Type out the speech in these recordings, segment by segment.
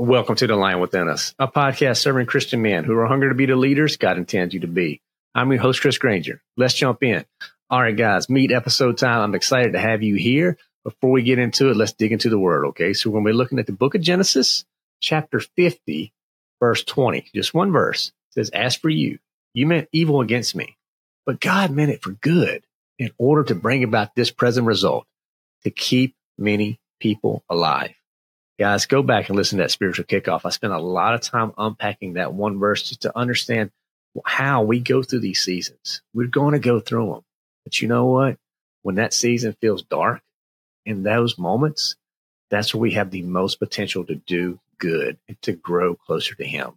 Welcome to The Lion Within Us, a podcast serving Christian men who are hungry to be the leaders God intends you to be. I'm your host, Chris Granger. Let's jump in. All right, guys, meet episode time. I'm excited to have you here. Before we get into it, let's dig into the word, okay? So we're going to be looking at the book of Genesis, chapter 50, verse 20. Just one verse it says, As for you, you meant evil against me, but God meant it for good in order to bring about this present result, to keep many people alive. Guys, go back and listen to that spiritual kickoff. I spent a lot of time unpacking that one verse just to understand how we go through these seasons. We're going to go through them. But you know what? When that season feels dark, in those moments, that's where we have the most potential to do good and to grow closer to Him.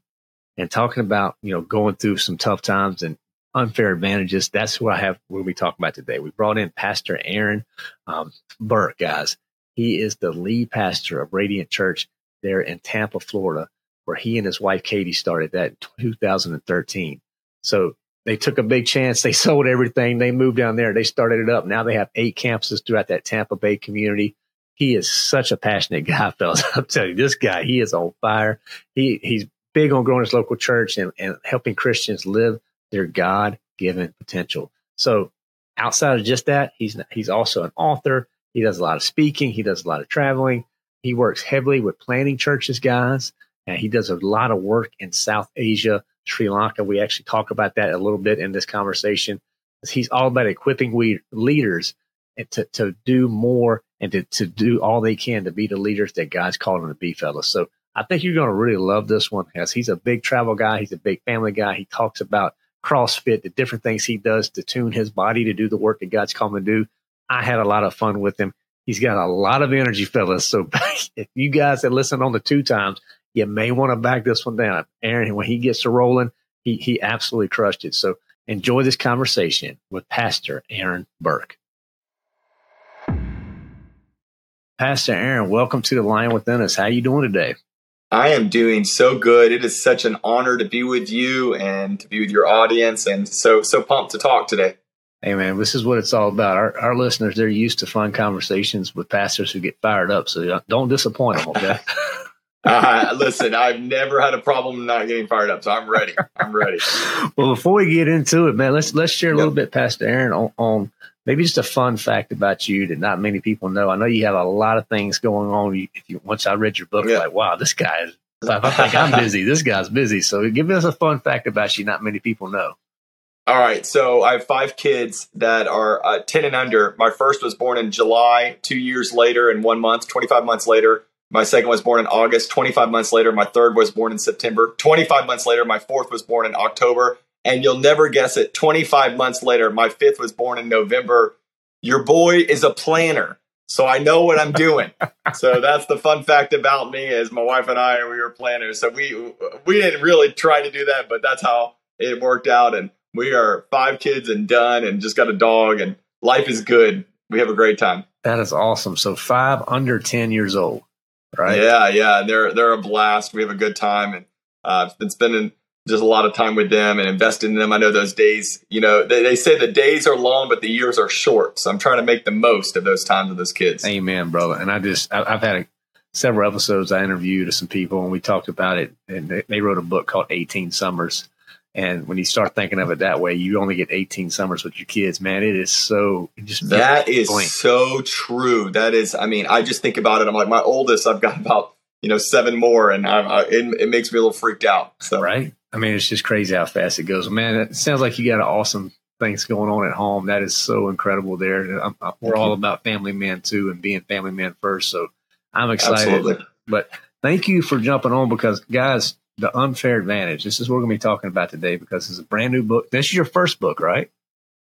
And talking about, you know, going through some tough times and unfair advantages, that's what I have, what we talk about today. We brought in Pastor Aaron um, Burke, guys. He is the lead pastor of Radiant Church there in Tampa, Florida, where he and his wife Katie started that in 2013. So they took a big chance. They sold everything. They moved down there. They started it up. Now they have eight campuses throughout that Tampa Bay community. He is such a passionate guy, fellas. I'm telling you, this guy, he is on fire. He he's big on growing his local church and, and helping Christians live their God given potential. So outside of just that, he's he's also an author. He does a lot of speaking. He does a lot of traveling. He works heavily with planning churches, guys. And he does a lot of work in South Asia, Sri Lanka. We actually talk about that a little bit in this conversation. He's all about equipping we leaders eh, to, to do more and to, to do all they can to be the leaders that God's called them to be, fellas. So I think you're going to really love this one as he's a big travel guy. He's a big family guy. He talks about CrossFit, the different things he does to tune his body to do the work that God's called him to do. I had a lot of fun with him. He's got a lot of energy, fellas. So if you guys that listen on the two times, you may want to back this one down. Aaron, when he gets to rolling, he, he absolutely crushed it. So enjoy this conversation with Pastor Aaron Burke. Pastor Aaron, welcome to the Lion Within Us. How you doing today? I am doing so good. It is such an honor to be with you and to be with your audience, and so so pumped to talk today. Hey man, this is what it's all about. Our, our listeners, they're used to fun conversations with pastors who get fired up, so don't disappoint them. Okay. uh, listen, I've never had a problem not getting fired up, so I'm ready. I'm ready. well, before we get into it, man, let's let's share a yep. little bit, Pastor Aaron, on, on, maybe just a fun fact about you that not many people know. I know you have a lot of things going on. If you once I read your book, yep. like, wow, this guy is. I think I'm busy. This guy's busy. So give us a fun fact about you. Not many people know. All right, so I have five kids that are uh, 10 and under. My first was born in July, two years later, and one month, 25 months later. My second was born in August. 25 months later, my third was born in September. 25 months later, my fourth was born in October. And you'll never guess it. 25 months later, my fifth was born in November. Your boy is a planner. So I know what I'm doing. so that's the fun fact about me is my wife and I, we were planners. So we, we didn't really try to do that, but that's how it worked out. And we are five kids and done and just got a dog and life is good. We have a great time. That is awesome. So five under 10 years old right? Yeah, yeah, they're they're a blast. We have a good time, and uh, I've been spending just a lot of time with them and investing in them. I know those days, you know, they, they say the days are long, but the years are short. So I'm trying to make the most of those times with those kids. Amen, brother. And I just I, have had a, several episodes. I interviewed some people and we talked about it, and they, they wrote a book called 18 Summers. And when you start thinking of it that way, you only get 18 summers with your kids, man. It is so just that is so true. That is, I mean, I just think about it. I'm like, my oldest, I've got about, you know, seven more and I, I, it, it makes me a little freaked out. So, right. I mean, it's just crazy how fast it goes. Man, it sounds like you got an awesome things going on at home. That is so incredible there. I'm, I'm, we're all about family men too and being family men first. So I'm excited. Absolutely. But thank you for jumping on because guys, the unfair advantage. This is what we're going to be talking about today because it's a brand new book. This is your first book, right?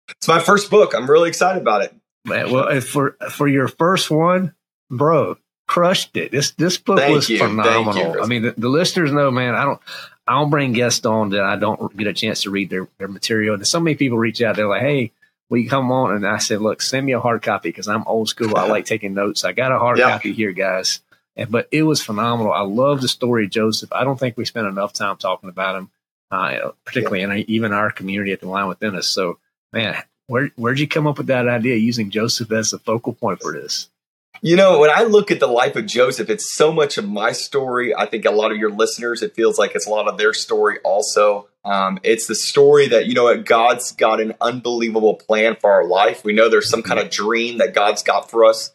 It's my first book. I'm really excited about it. Man, well, for for your first one, bro, crushed it. This this book Thank was you. phenomenal. I mean, the, the, listeners know, man. I don't I don't bring guests on that I don't get a chance to read their their material. And so many people reach out. They're like, "Hey, will you come on?" And I said, "Look, send me a hard copy because I'm old school. I like taking notes. I got a hard yeah. copy here, guys." And, but it was phenomenal. I love the story of Joseph. I don't think we spent enough time talking about him, uh, particularly yeah. in even our community at the lion within us. So, man, where where'd you come up with that idea using Joseph as the focal point for this? You know, when I look at the life of Joseph, it's so much of my story. I think a lot of your listeners, it feels like it's a lot of their story also. Um, it's the story that, you know, God's got an unbelievable plan for our life. We know there's some kind of dream that God's got for us.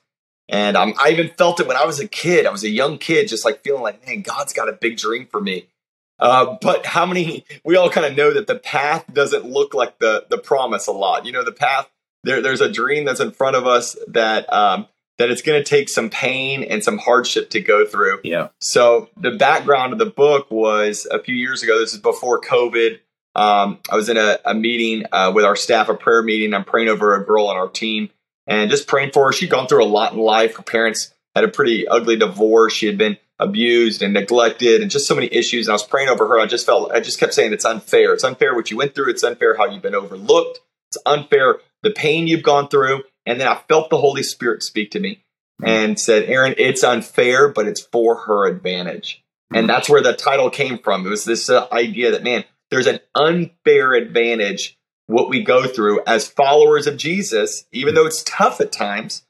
And um, I even felt it when I was a kid. I was a young kid, just like feeling like, man, God's got a big dream for me. Uh, but how many? We all kind of know that the path doesn't look like the the promise a lot. You know, the path there. There's a dream that's in front of us that um, that it's going to take some pain and some hardship to go through. Yeah. So the background of the book was a few years ago. This is before COVID. Um, I was in a, a meeting uh, with our staff, a prayer meeting. I'm praying over a girl on our team and just praying for her. She'd gone through a lot in life. Her parents had a pretty ugly divorce. She had been abused and neglected and just so many issues. And I was praying over her. I just felt, I just kept saying, it's unfair. It's unfair what you went through. It's unfair how you've been overlooked. It's unfair the pain you've gone through. And then I felt the Holy Spirit speak to me and said, Aaron, it's unfair, but it's for her advantage. And that's where the title came from. It was this uh, idea that, man, there's an unfair advantage what we go through as followers of Jesus, even though it's tough at times,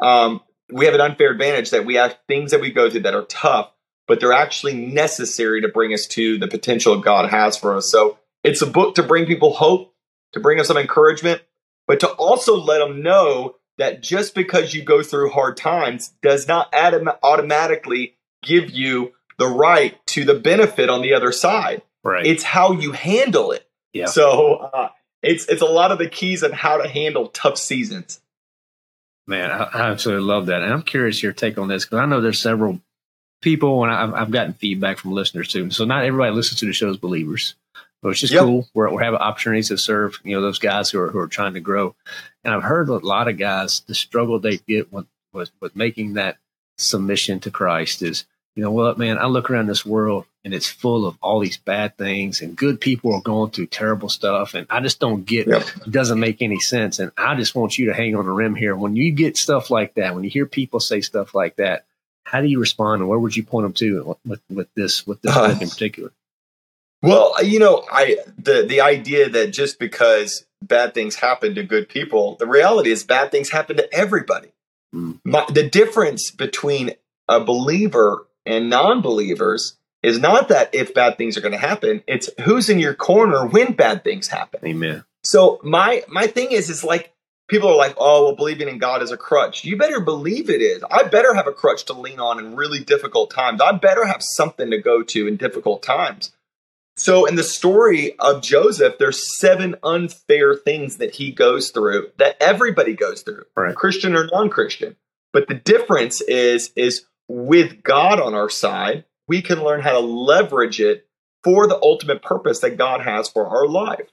um, we have an unfair advantage that we have things that we go through that are tough, but they're actually necessary to bring us to the potential God has for us. So it's a book to bring people hope, to bring us some encouragement, but to also let them know that just because you go through hard times does not automatically give you the right to the benefit on the other side. Right. It's how you handle it. Yeah. So uh, it's it's a lot of the keys of how to handle tough seasons. Man, I, I absolutely love that, and I'm curious your take on this because I know there's several people, and I've, I've, gotten feedback from listeners too. So not everybody listens to the show as believers, which is yep. cool. We're, we're having opportunities to serve, you know, those guys who are who are trying to grow. And I've heard a lot of guys the struggle they get with with, with making that submission to Christ is you know what, man, I look around this world and it's full of all these bad things and good people are going through terrible stuff. And I just don't get yep. it doesn't make any sense. And I just want you to hang on the rim here. When you get stuff like that, when you hear people say stuff like that, how do you respond and where would you point them to with, with this, with this uh, in particular? Well, you know, I, the, the idea that just because bad things happen to good people, the reality is bad things happen to everybody. Mm. My, the difference between a believer and non-believers is not that if bad things are going to happen it's who's in your corner when bad things happen. Amen. So my my thing is is like people are like oh well believing in god is a crutch. You better believe it is. I better have a crutch to lean on in really difficult times. I better have something to go to in difficult times. So in the story of joseph there's seven unfair things that he goes through that everybody goes through right. christian or non-christian. But the difference is is with God on our side, we can learn how to leverage it for the ultimate purpose that God has for our life.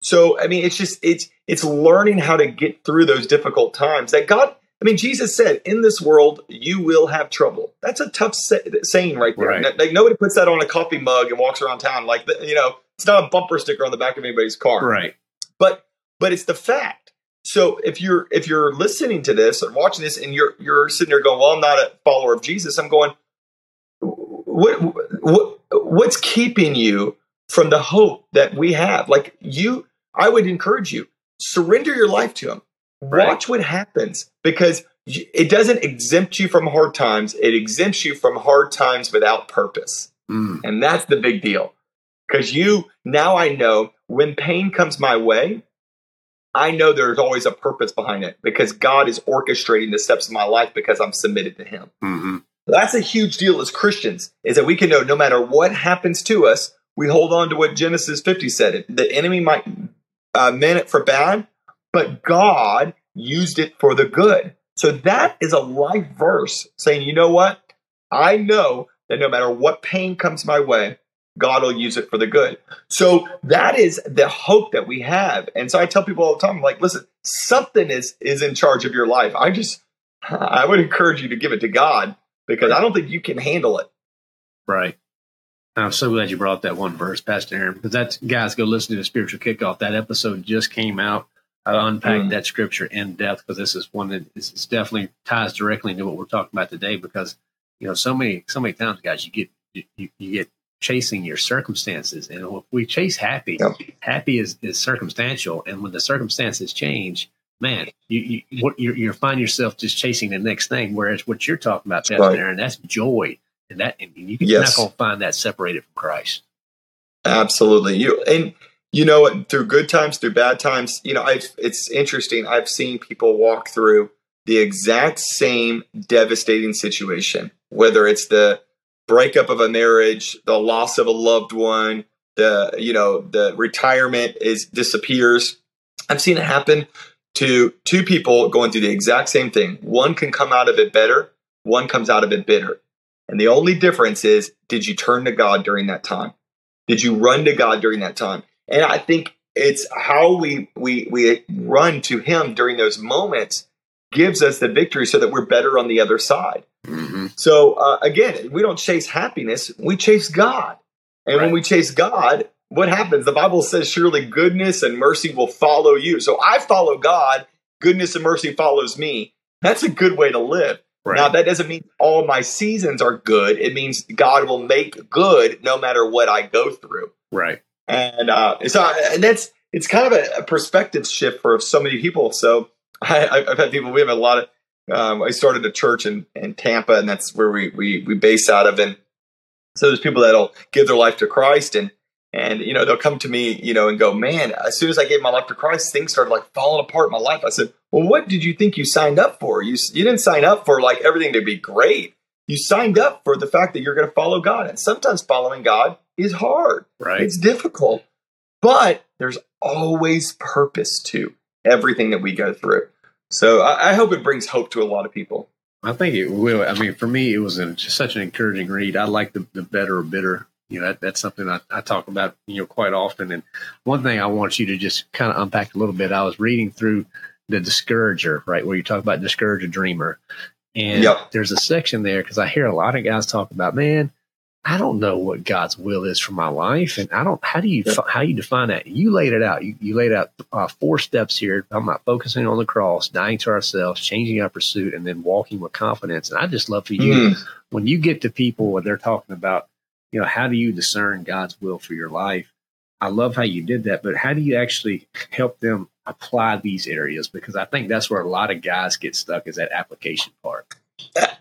So, I mean, it's just it's it's learning how to get through those difficult times that God. I mean, Jesus said, "In this world, you will have trouble." That's a tough say, saying right there. Right. Like nobody puts that on a coffee mug and walks around town. Like you know, it's not a bumper sticker on the back of anybody's car. Right. But but it's the fact. So if you're if you're listening to this and watching this and you're you're sitting there going, well, I'm not a follower of Jesus. I'm going, what what what's keeping you from the hope that we have? Like you, I would encourage you surrender your life to Him. Right. Watch what happens because it doesn't exempt you from hard times. It exempts you from hard times without purpose, mm. and that's the big deal. because you now I know when pain comes my way, I know there's always a purpose behind it because God is orchestrating the steps of my life because I'm submitted to Him. Mm-hmm. That's a huge deal as Christians, is that we can know no matter what happens to us, we hold on to what Genesis 50 said. The enemy might uh, it for bad, but God used it for the good. So that is a life verse saying, you know what? I know that no matter what pain comes my way, God will use it for the good. So that is the hope that we have. And so I tell people all the time, like, listen, something is is in charge of your life. I just I would encourage you to give it to God because I don't think you can handle it. Right. I'm so glad you brought that one verse, Pastor Aaron, because that's guys go listen to the spiritual kickoff. That episode just came out. I unpacked mm. that scripture in depth because this is one that is definitely ties directly into what we're talking about today. Because you know, so many so many times, guys, you get you, you get chasing your circumstances. And if we chase happy, yep. happy is, is circumstantial. And when the circumstances change, man, you, you, you, you find yourself just chasing the next thing. Whereas what you're talking about, Pastor right. Aaron, that's joy. And that, and you, you're yes. not going to find that separated from Christ. Absolutely. You, and you know, through good times, through bad times, you know, I've, it's interesting. I've seen people walk through the exact same devastating situation, whether it's the, breakup of a marriage, the loss of a loved one, the you know the retirement is disappears. I've seen it happen to two people going through the exact same thing. One can come out of it better, one comes out of it bitter. And the only difference is did you turn to God during that time? Did you run to God during that time? And I think it's how we we we run to him during those moments gives us the victory so that we're better on the other side. Mm-hmm. So uh, again, we don't chase happiness; we chase God. And right. when we chase God, what happens? The Bible says, "Surely goodness and mercy will follow you." So I follow God; goodness and mercy follows me. That's a good way to live. Right. Now, that doesn't mean all my seasons are good. It means God will make good no matter what I go through. Right. And uh, so, and that's it's kind of a, perspective shift for so many people. So I, have had people. We have a lot of um, I started a church in, in Tampa, and that's where we, we we base out of. And so there's people that'll give their life to Christ, and and you know they'll come to me, you know, and go, man, as soon as I gave my life to Christ, things started like falling apart in my life. I said, well, what did you think you signed up for? You you didn't sign up for like everything to be great. You signed up for the fact that you're going to follow God, and sometimes following God is hard. Right, it's difficult, but there's always purpose to everything that we go through. So I, I, hope it brings hope to a lot of people. I think it will. I mean, for me, it was a, just such an encouraging read. I like the, the better or bitter. You know, that, that's something I, I talk about, you know, quite often. And one thing I want you to just kind of unpack a little bit. I was reading through the discourager, right, where you talk about discourage a dreamer. And yep. there's a section there because I hear a lot of guys talk about, man, I don't know what God's will is for my life, and I don't. How do you yeah. how you define that? You laid it out. You, you laid out uh, four steps here. I'm about focusing on the cross, dying to ourselves, changing our pursuit, and then walking with confidence. And I just love for you mm. when you get to people when they're talking about, you know, how do you discern God's will for your life? I love how you did that, but how do you actually help them apply these areas? Because I think that's where a lot of guys get stuck is that application part.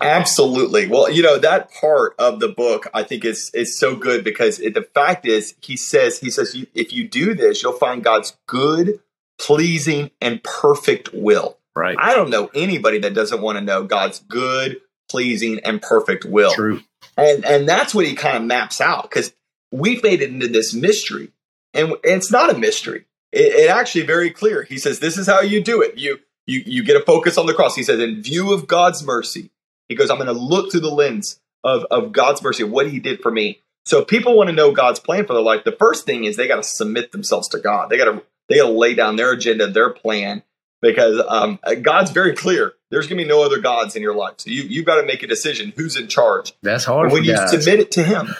Absolutely. Well, you know that part of the book I think is is so good because it, the fact is he says he says if you do this you'll find God's good, pleasing, and perfect will. Right. I don't know anybody that doesn't want to know God's good, pleasing, and perfect will. True. And and that's what he kind of maps out because we've made it into this mystery, and it's not a mystery. It, it actually very clear. He says this is how you do it. You you you get a focus on the cross. He says, in view of God's mercy, he goes, I'm going to look through the lens of, of God's mercy, what he did for me. So people want to know God's plan for their life, the first thing is they got to submit themselves to God. They got to they got to lay down their agenda, their plan, because um, God's very clear. There's going to be no other gods in your life. So you you've got to make a decision who's in charge. That's hard. And when you guys. submit it to Him,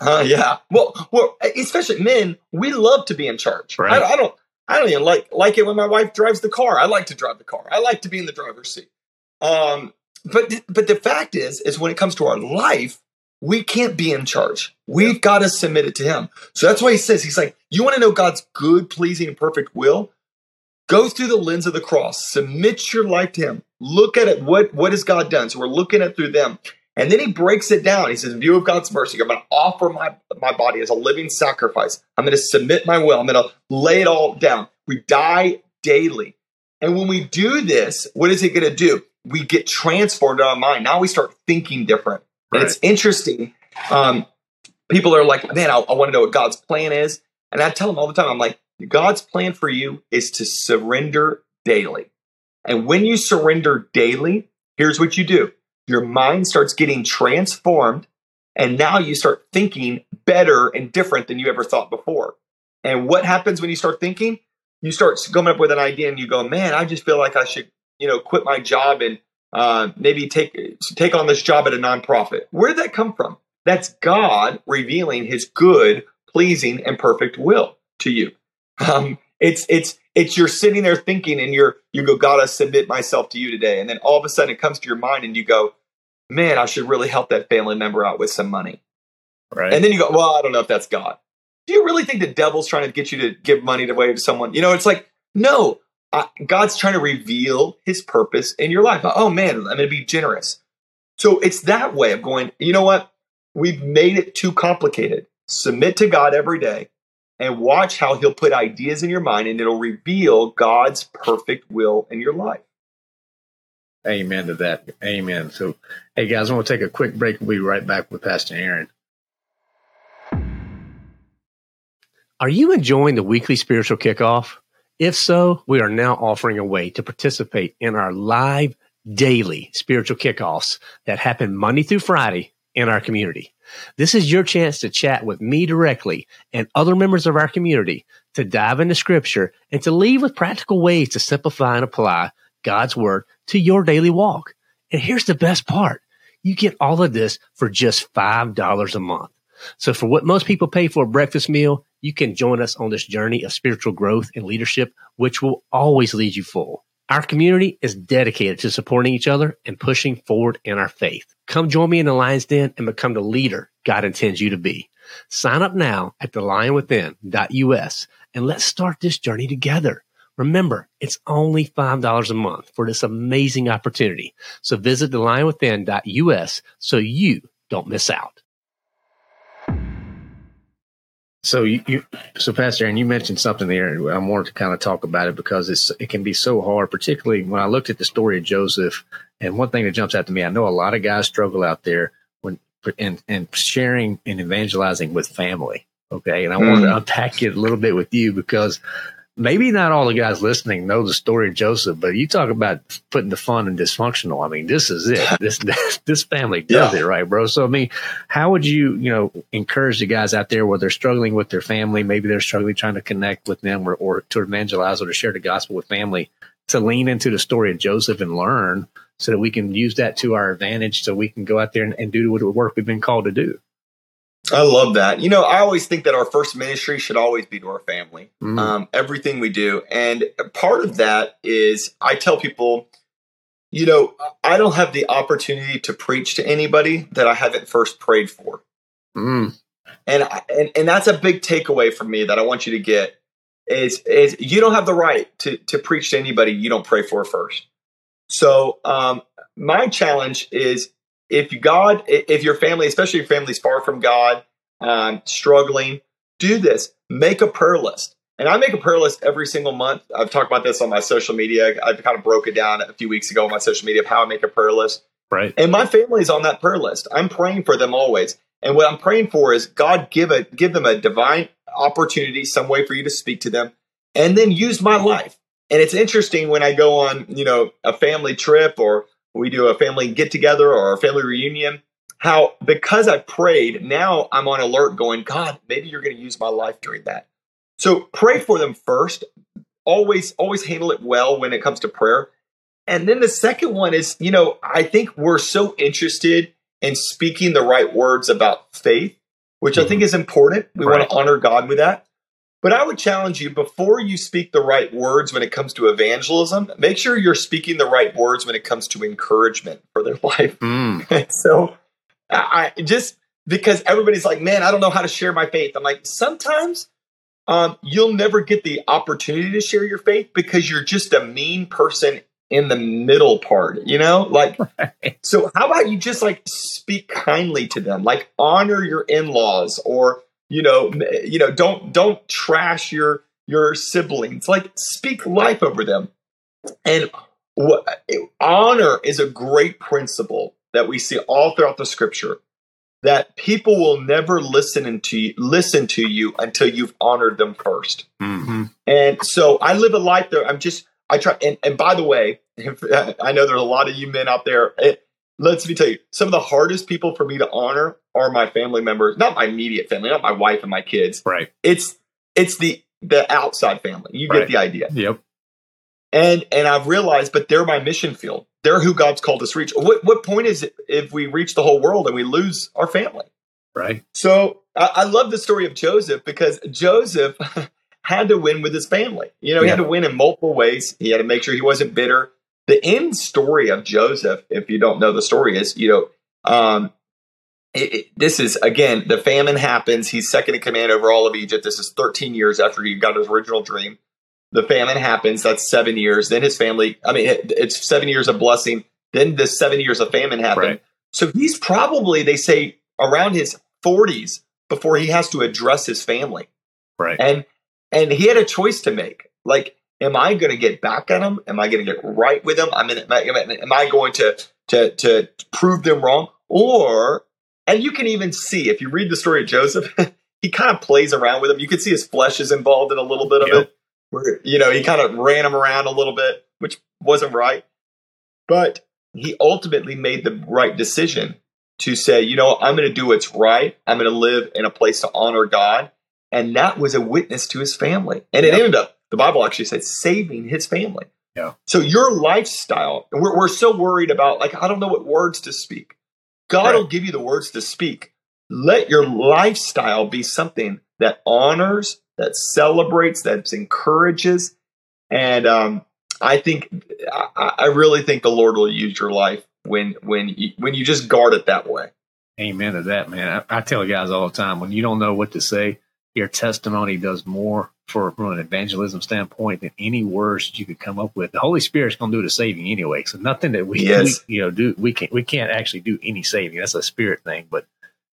uh, yeah. Well, well, especially men, we love to be in charge. Right. I, I don't. I don't even like like it when my wife drives the car. I like to drive the car. I like to be in the driver's seat. Um, but but the fact is, is when it comes to our life, we can't be in charge. We've got to submit it to Him. So that's why He says, He's like, you want to know God's good, pleasing, and perfect will? Go through the lens of the cross. Submit your life to Him. Look at it. What what has God done? So we're looking at through them. And then he breaks it down. He says, in view of God's mercy, I'm going to offer my, my body as a living sacrifice. I'm going to submit my will. I'm going to lay it all down. We die daily. And when we do this, what is it going to do? We get transformed in our mind. Now we start thinking different. Right. And it's interesting. Um, people are like, man, I, I want to know what God's plan is. And I tell them all the time, I'm like, God's plan for you is to surrender daily. And when you surrender daily, here's what you do your mind starts getting transformed. And now you start thinking better and different than you ever thought before. And what happens when you start thinking? You start coming up with an idea and you go, man, I just feel like I should, you know, quit my job and uh, maybe take take on this job at a nonprofit. Where did that come from? That's God revealing His good, pleasing, and perfect will to you. Um, it's it's it's you're sitting there thinking, and you're you go, God, I submit myself to you today, and then all of a sudden it comes to your mind, and you go, man, I should really help that family member out with some money. Right. And then you go, well, I don't know if that's God. Do you really think the devil's trying to get you to give money away to someone? You know, it's like, no, I, God's trying to reveal his purpose in your life. Oh man, I'm going to be generous. So it's that way of going, you know what? We've made it too complicated. Submit to God every day and watch how he'll put ideas in your mind and it'll reveal God's perfect will in your life. Amen to that. Amen. So, hey guys, I want to take a quick break. We'll be right back with Pastor Aaron. Are you enjoying the weekly spiritual kickoff? If so, we are now offering a way to participate in our live daily spiritual kickoffs that happen Monday through Friday in our community. This is your chance to chat with me directly and other members of our community to dive into scripture and to leave with practical ways to simplify and apply God's word to your daily walk. And here's the best part. You get all of this for just $5 a month. So for what most people pay for a breakfast meal, you can join us on this journey of spiritual growth and leadership, which will always lead you full. Our community is dedicated to supporting each other and pushing forward in our faith. Come join me in the Lion's Den and become the leader God intends you to be. Sign up now at thelionwithin.us and let's start this journey together. Remember, it's only $5 a month for this amazing opportunity. So visit thelionwithin.us so you don't miss out. So you, you, so Pastor Aaron, you mentioned something there. I wanted to kind of talk about it because it's it can be so hard, particularly when I looked at the story of Joseph. And one thing that jumps out to me, I know a lot of guys struggle out there when and and sharing and evangelizing with family. Okay, and I mm. want to unpack it a little bit with you because maybe not all the guys listening know the story of Joseph, but you talk about putting the fun and dysfunctional. I mean, this is it. This this family does yeah. it right, bro. So I mean, how would you you know encourage the guys out there where they're struggling with their family, maybe they're struggling trying to connect with them or, or to evangelize or to share the gospel with family, to lean into the story of Joseph and learn so that we can use that to our advantage so we can go out there and, and do the work we've been called to do. I love that. You know, I always think that our first ministry should always be to our family, mm. um, everything we do. And part of that is I tell people, you know, I don't have the opportunity to preach to anybody that I haven't first prayed for. Mm. And, and and that's a big takeaway for me that I want you to get is is you don't have the right to to preach to anybody you don't pray for first. So um, my challenge is if God, if your family, especially your family's far from God, um, struggling, do this. Make a prayer list. And I make a prayer list every single month. I've talked about this on my social media. I've kind of broke it down a few weeks ago on my social media of how I make a prayer list. Right. And my family's on that prayer list. I'm praying for them always. And what I'm praying for is God give a give them a divine opportunity, some way for you to speak to them, and then use my life. And it's interesting when I go on, you know, a family trip or we do a family get together or a family reunion, how because I prayed, now I'm on alert going, God, maybe you're going to use my life during that. So pray for them first. Always, always handle it well when it comes to prayer. And then the second one is, you know, I think we're so interested in speaking the right words about faith, which mm-hmm. I think mm-hmm. is important. We right. want to honor God with that. But I would challenge you before you speak the right words when it comes to evangelism, make sure you're speaking the right words when it comes to encouragement for their life. Mm. so I just because everybody's like, man, I don't know how to share my faith. I'm like, sometimes um, you'll never get the opportunity to share your faith because you're just a mean person in the middle part, you know? Like, so how about you just like speak kindly to them, like honor your in laws or, you know, you know, don't, don't trash your, your siblings, like speak life over them. And what, honor is a great principle that we see all throughout the scripture that people will never listen to you, listen to you until you've honored them 1st mm-hmm. And so I live a life there. I'm just I try. And, and by the way, if, I know there's a lot of you men out there. It, let's me tell you, some of the hardest people for me to honor are my family members, not my immediate family, not my wife and my kids. Right. It's it's the the outside family. You right. get the idea. Yep. And and I've realized, but they're my mission field. They're who God's called us to reach. What what point is it if we reach the whole world and we lose our family? Right. So I, I love the story of Joseph because Joseph had to win with his family. You know, yeah. he had to win in multiple ways. He had to make sure he wasn't bitter. The end story of Joseph, if you don't know the story, is you know, um, it, it, this is again the famine happens. He's second in command over all of Egypt. This is 13 years after he got his original dream the famine happens. That's seven years. Then his family, I mean, it's seven years of blessing. Then the seven years of famine happen. Right. So he's probably, they say, around his 40s before he has to address his family. Right. And and he had a choice to make. Like, am I going to get back at him? Am I going to get right with him? I mean, am I, am I going to to to prove them wrong? Or, and you can even see if you read the story of Joseph, he kind of plays around with him. You can see his flesh is involved in a little bit of yep. it where you know he kind of ran him around a little bit, which wasn't right. But he ultimately made the right decision to say, you know, I'm going to do what's right. I'm going to live in a place to honor God, and that was a witness to his family. And it ended up, the Bible actually said, saving his family. Yeah. So your lifestyle, and we're, we're so worried about, like, I don't know what words to speak. God right. will give you the words to speak. Let your lifestyle be something that honors that celebrates, that encourages. And um, I think, I, I, really think the Lord will use your life when when you, when you just guard it that way. Amen to that, man. I, I tell guys all the time when you don't know what to say, your testimony does more for from an evangelism standpoint than any words that you could come up with. The Holy Spirit's going to do the saving anyway. So nothing that we, yes. we, you know do we can't we can't actually do any saving. That's a spirit thing. But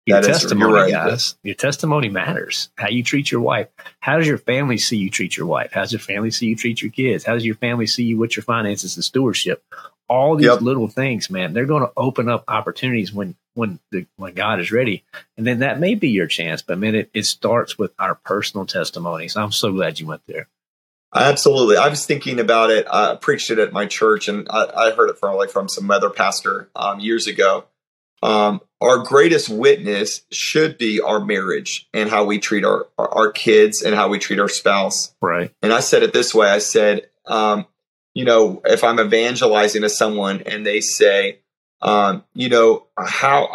your that testimony, right. guys. Your testimony matters. How you treat your wife. How does your family see you treat your wife? How does your family see you treat your kids? How does your family see you with your finances and stewardship? All these yep. little things, man, they're going to open up opportunities when when the when God is ready, and then that may be your chance. But man, it, it starts with our personal testimonies. I'm so glad you went there. Absolutely. I was thinking about it. I preached it at my church, and I, I heard it from like from some other pastor um, years ago um, our greatest witness should be our marriage and how we treat our, our, our kids and how we treat our spouse. Right. And I said it this way I said, um, you know, if I'm evangelizing to someone and they say, um, you know, how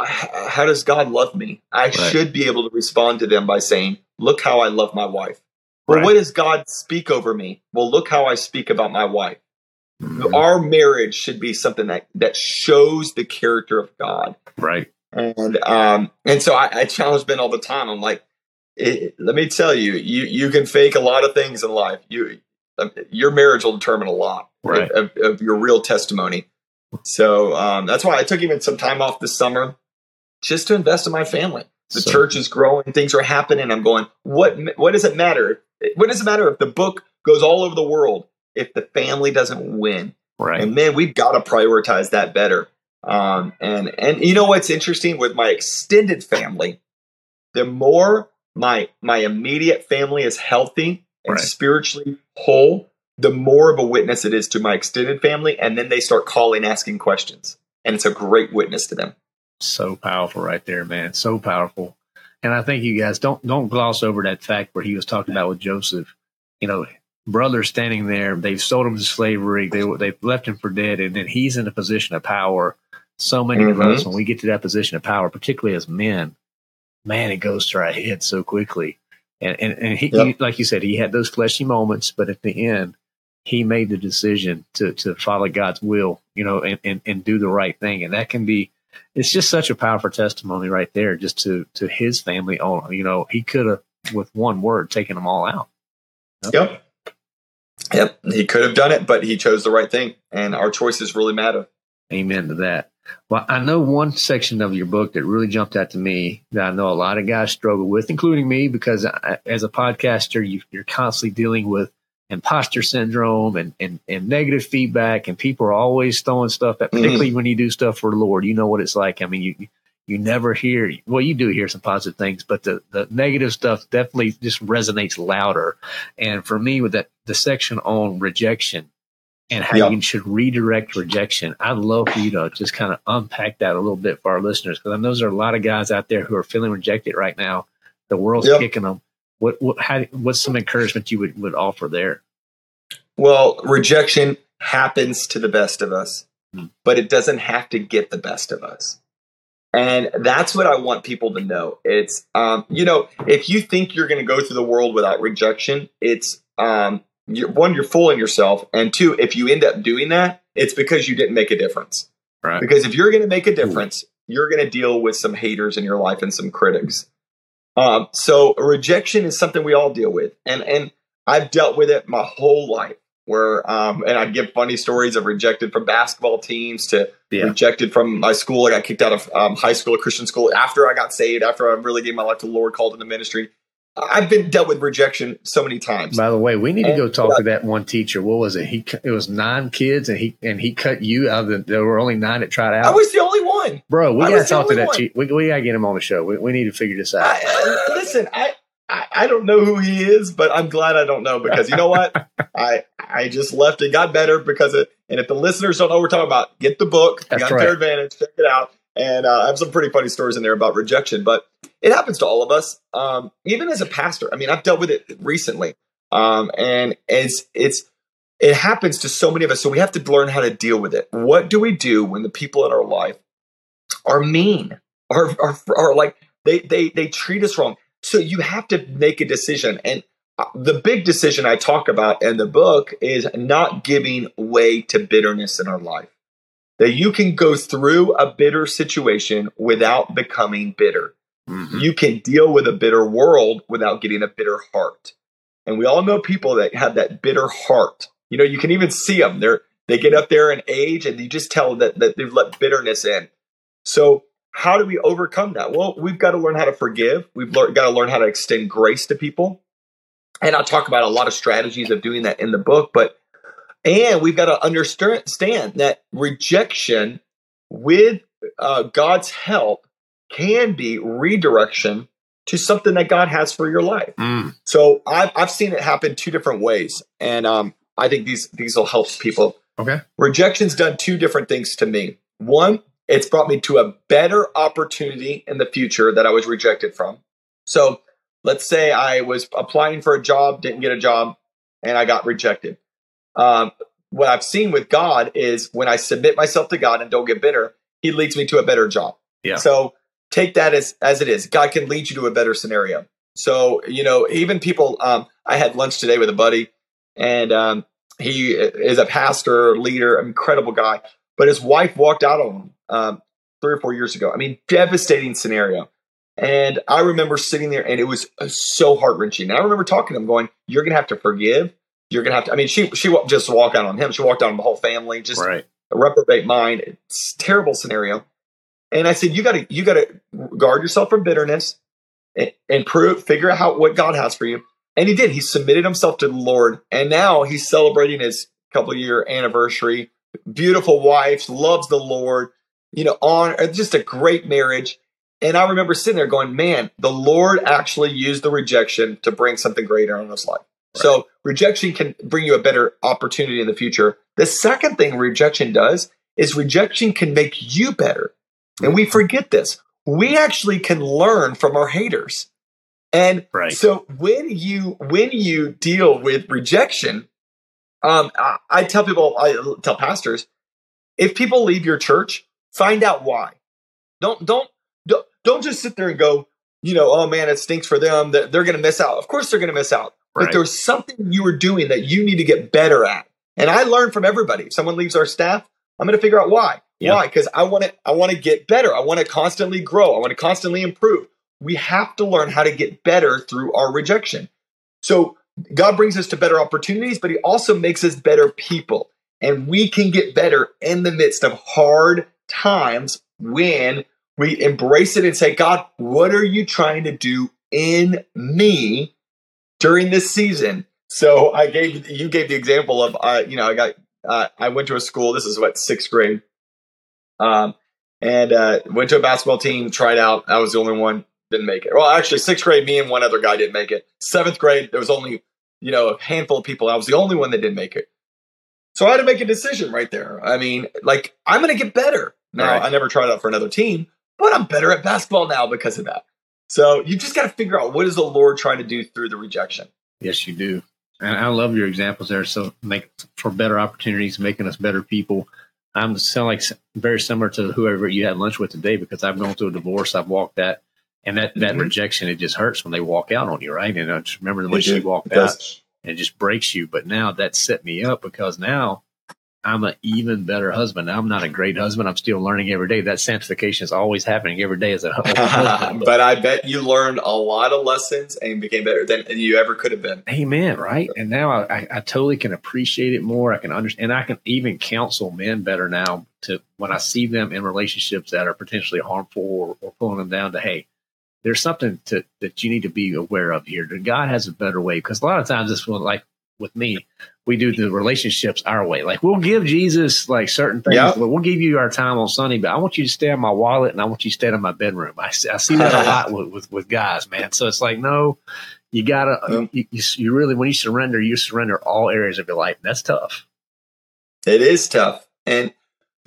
how does God love me? I right. should be able to respond to them by saying, "Look how I love my wife." Well, right. what does God speak over me? Well, look how I speak about my wife. Mm-hmm. Our marriage should be something that that shows the character of God. Right. And um and so I, I challenge Ben all the time. I'm like, it, let me tell you, you you can fake a lot of things in life. You your marriage will determine a lot right. of, of, of your real testimony. So um, that's why I took even some time off this summer just to invest in my family. The so, church is growing, things are happening. I'm going, what what does it matter? What does it matter if the book goes all over the world if the family doesn't win? Right. And man, we've got to prioritize that better. Um, and and you know what's interesting with my extended family, the more my my immediate family is healthy and right. spiritually whole, the more of a witness it is to my extended family. And then they start calling, asking questions, and it's a great witness to them. So powerful, right there, man. So powerful. And I think you guys don't don't gloss over that fact where he was talking about with Joseph. You know, brother standing there. They've sold him to slavery. They they've left him for dead, and then he's in a position of power so many mm-hmm. of us, when we get to that position of power, particularly as men, man, it goes to our head so quickly. And and, and he, yep. he, like you said, he had those fleshy moments, but at the end, he made the decision to to follow God's will, you know, and, and, and do the right thing. And that can be it's just such a powerful testimony right there, just to to his family on you know, he could have with one word taken them all out. Yep. Yep, he could have done it, but he chose the right thing, and our choices really matter. Amen to that. Well, I know one section of your book that really jumped out to me that I know a lot of guys struggle with, including me, because I, as a podcaster, you, you're constantly dealing with imposter syndrome and, and, and negative feedback, and people are always throwing stuff at, particularly mm when you do stuff for the Lord. You know what it's like. I mean, you you never hear well, you do hear some positive things, but the the negative stuff definitely just resonates louder. And for me, with that the section on rejection and how you should redirect rejection, I'd love for you to just kind of unpack that a little bit for our listeners because I know there are a lot of guys out there who are feeling rejected right now. The world's yep. kicking them what what how, what's some encouragement you would, would offer there? Well, rejection happens to the best of us, hmm. but it doesn't have to get the best of us. And that's what I want people to know. It's, um, you know, if you think you're going to go through the world without rejection, it's, um, you're, one, you're fooling yourself. And two, if you end up doing that, it's because you didn't make a difference. Right. Because if you're going to make a difference, you're going to deal with some haters in your life and some critics. Um, so rejection is something we all deal with, and and I've dealt with it my whole life. Where um, and I'd give funny stories of rejected from basketball teams to yeah. rejected from my school. I got kicked out of um, high school, a Christian school, after I got saved, after I really gave my life to the Lord, called into ministry. I've been dealt with rejection so many times. By the way, we need and, to go talk uh, to that one teacher. What was it? He it was nine kids, and he and he cut you out of the. There were only nine that tried out. I was the only one, bro. We got to talk to that. teacher. We we got to get him on the show. We, we need to figure this out. I, listen, I, I I don't know who he is, but I'm glad I don't know because you know what? I I just left it got better because it. And if the listeners don't know what we're talking about, get the book. That's right. Advantage. Check it out. And uh, I have some pretty funny stories in there about rejection, but it happens to all of us. Um, even as a pastor, I mean, I've dealt with it recently, um, and it's it's it happens to so many of us. So we have to learn how to deal with it. What do we do when the people in our life are mean, are are, are like they they they treat us wrong? So you have to make a decision, and uh, the big decision I talk about in the book is not giving way to bitterness in our life that you can go through a bitter situation without becoming bitter. Mm-hmm. You can deal with a bitter world without getting a bitter heart. And we all know people that have that bitter heart. You know, you can even see them. They're they get up there in age and you just tell that, that they've let bitterness in. So how do we overcome that? Well, we've got to learn how to forgive. We've got to learn how to extend grace to people. And I'll talk about a lot of strategies of doing that in the book, but and we've got to understand that rejection with uh, God's help can be redirection to something that God has for your life. Mm. So I've, I've seen it happen two different ways. And um, I think these, these will help people. Okay. Rejection's done two different things to me. One, it's brought me to a better opportunity in the future that I was rejected from. So let's say I was applying for a job, didn't get a job, and I got rejected um, what I've seen with God is when I submit myself to God and don't get bitter, He leads me to a better job. Yeah. So take that as as it is. God can lead you to a better scenario. So you know, even people. Um, I had lunch today with a buddy, and um, he is a pastor, leader, incredible guy. But his wife walked out on him um, three or four years ago. I mean, devastating scenario. And I remember sitting there, and it was uh, so heart wrenching. And I remember talking to him, going, "You're going to have to forgive." You're gonna have to. I mean, she she just walked out on him. She walked out on the whole family. Just right. a reprobate mind. It's terrible scenario. And I said, you got to you got to guard yourself from bitterness and, and prove figure out how what God has for you. And he did. He submitted himself to the Lord, and now he's celebrating his couple year anniversary. Beautiful wife, loves the Lord. You know, on uh, just a great marriage. And I remember sitting there going, man, the Lord actually used the rejection to bring something greater in his life. So rejection can bring you a better opportunity in the future. The second thing rejection does is rejection can make you better. And we forget this. We actually can learn from our haters. And right. so when you when you deal with rejection, um, I, I tell people, I tell pastors, if people leave your church, find out why. Don't don't don't, don't just sit there and go, you know, oh man, it stinks for them. They're, they're going to miss out. Of course, they're going to miss out. Right. But there's something you were doing that you need to get better at. And I learn from everybody. If someone leaves our staff, I'm going to figure out why. Yeah. Why? Because I want to. I want to get better. I want to constantly grow. I want to constantly improve. We have to learn how to get better through our rejection. So God brings us to better opportunities, but He also makes us better people. And we can get better in the midst of hard times when we embrace it and say, God, what are you trying to do in me during this season? So I gave you gave the example of uh, you know I got uh, I went to a school. This is what sixth grade, um, and uh, went to a basketball team. Tried out. I was the only one didn't make it. Well, actually, sixth grade, me and one other guy didn't make it. Seventh grade, there was only you know a handful of people. I was the only one that didn't make it. So I had to make a decision right there. I mean, like I'm going to get better. Now right. I never tried out for another team, but I'm better at basketball now because of that. So you just got to figure out what is the Lord trying to do through the rejection. Yes, you do. And I love your examples there. So make for better opportunities, making us better people. I'm sound like very similar to whoever you had lunch with today because I've gone through a divorce. I've walked that, and that that mm-hmm. rejection it just hurts when they walk out on you, right? And I just remember the way she walked out, and it just breaks you. But now that set me up because now I'm an even better husband. I'm not a great husband. I'm still learning every day. That sanctification is always happening every day as a husband. but I bet you learned a lot of lessons and became better than you ever could have been. Amen. Right. And now I, I, I totally can appreciate it more. I can understand. And I can even counsel men better now to when I see them in relationships that are potentially harmful or, or pulling them down to, hey, there's something to, that you need to be aware of here. God has a better way because a lot of times this will like with me, we do the relationships our way. Like we'll give Jesus like certain things. Yep. We'll give you our time on Sunday, but I want you to stay in my wallet and I want you to stay in my bedroom. I, I see that a lot with, with, with, guys, man. So it's like, no, you gotta, yep. you, you, you really, when you surrender, you surrender all areas of your life. That's tough. It is tough. And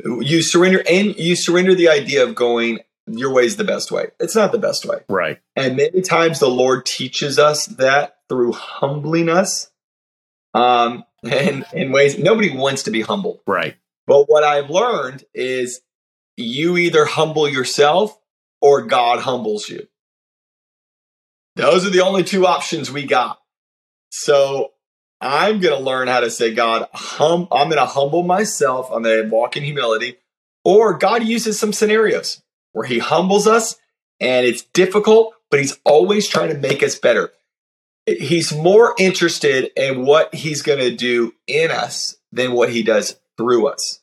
you surrender and you surrender the idea of going, your way is the best way. It's not the best way. Right. And many times the Lord teaches us that through humbling us um, and in ways nobody wants to be humble. Right. But what I've learned is you either humble yourself or God humbles you. Those are the only two options we got. So I'm going to learn how to say, God, hum, I'm going to humble myself. I'm going to walk in humility. Or God uses some scenarios where he humbles us and it's difficult, but he's always trying to make us better he's more interested in what he's going to do in us than what he does through us.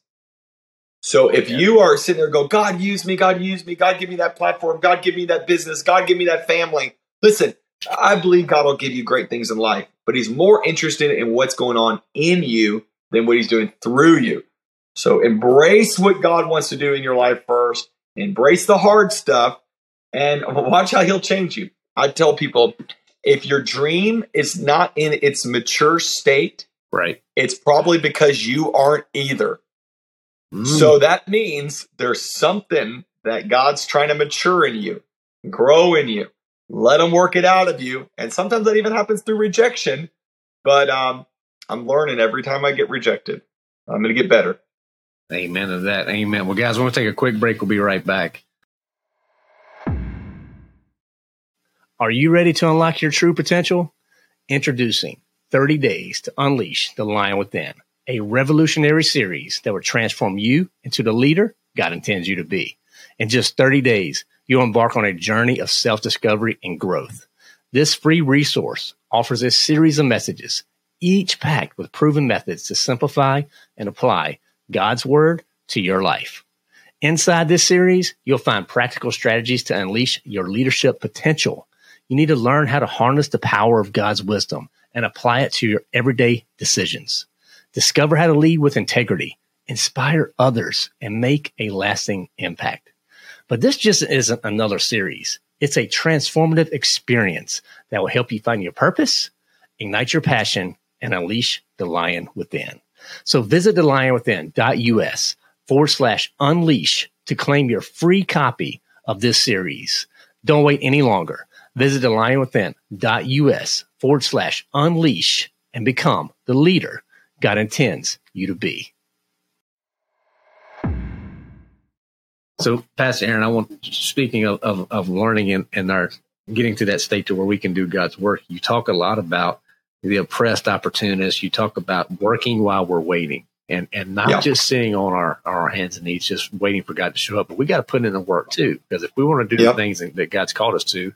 So if yeah. you are sitting there go, God use me, God use me, God give me that platform, God give me that business, God give me that family. Listen, I believe God will give you great things in life, but he's more interested in what's going on in you than what he's doing through you. So embrace what God wants to do in your life first, embrace the hard stuff, and watch how he'll change you. I tell people if your dream is not in its mature state, right, it's probably because you aren't either. Mm. So that means there's something that God's trying to mature in you, grow in you. Let him work it out of you. And sometimes that even happens through rejection. But um, I'm learning every time I get rejected. I'm going to get better. Amen to that. Amen. Well, guys, we're going to take a quick break. We'll be right back. Are you ready to unlock your true potential? Introducing 30 Days to Unleash the Lion Within, a revolutionary series that will transform you into the leader God intends you to be. In just 30 days, you'll embark on a journey of self discovery and growth. This free resource offers a series of messages, each packed with proven methods to simplify and apply God's Word to your life. Inside this series, you'll find practical strategies to unleash your leadership potential you need to learn how to harness the power of God's wisdom and apply it to your everyday decisions. Discover how to lead with integrity, inspire others, and make a lasting impact. But this just isn't another series. It's a transformative experience that will help you find your purpose, ignite your passion, and unleash the lion within. So visit thelionwithin.us forward slash unleash to claim your free copy of this series. Don't wait any longer. Visit thelionwithin.us forward slash unleash and become the leader God intends you to be. So, Pastor Aaron, I want speaking of, of, of learning and, and our getting to that state to where we can do God's work. You talk a lot about the oppressed opportunists. You talk about working while we're waiting and and not yeah. just sitting on our, our hands and knees, just waiting for God to show up. But we got to put in the work too, because if we want to do yep. the things that God's called us to,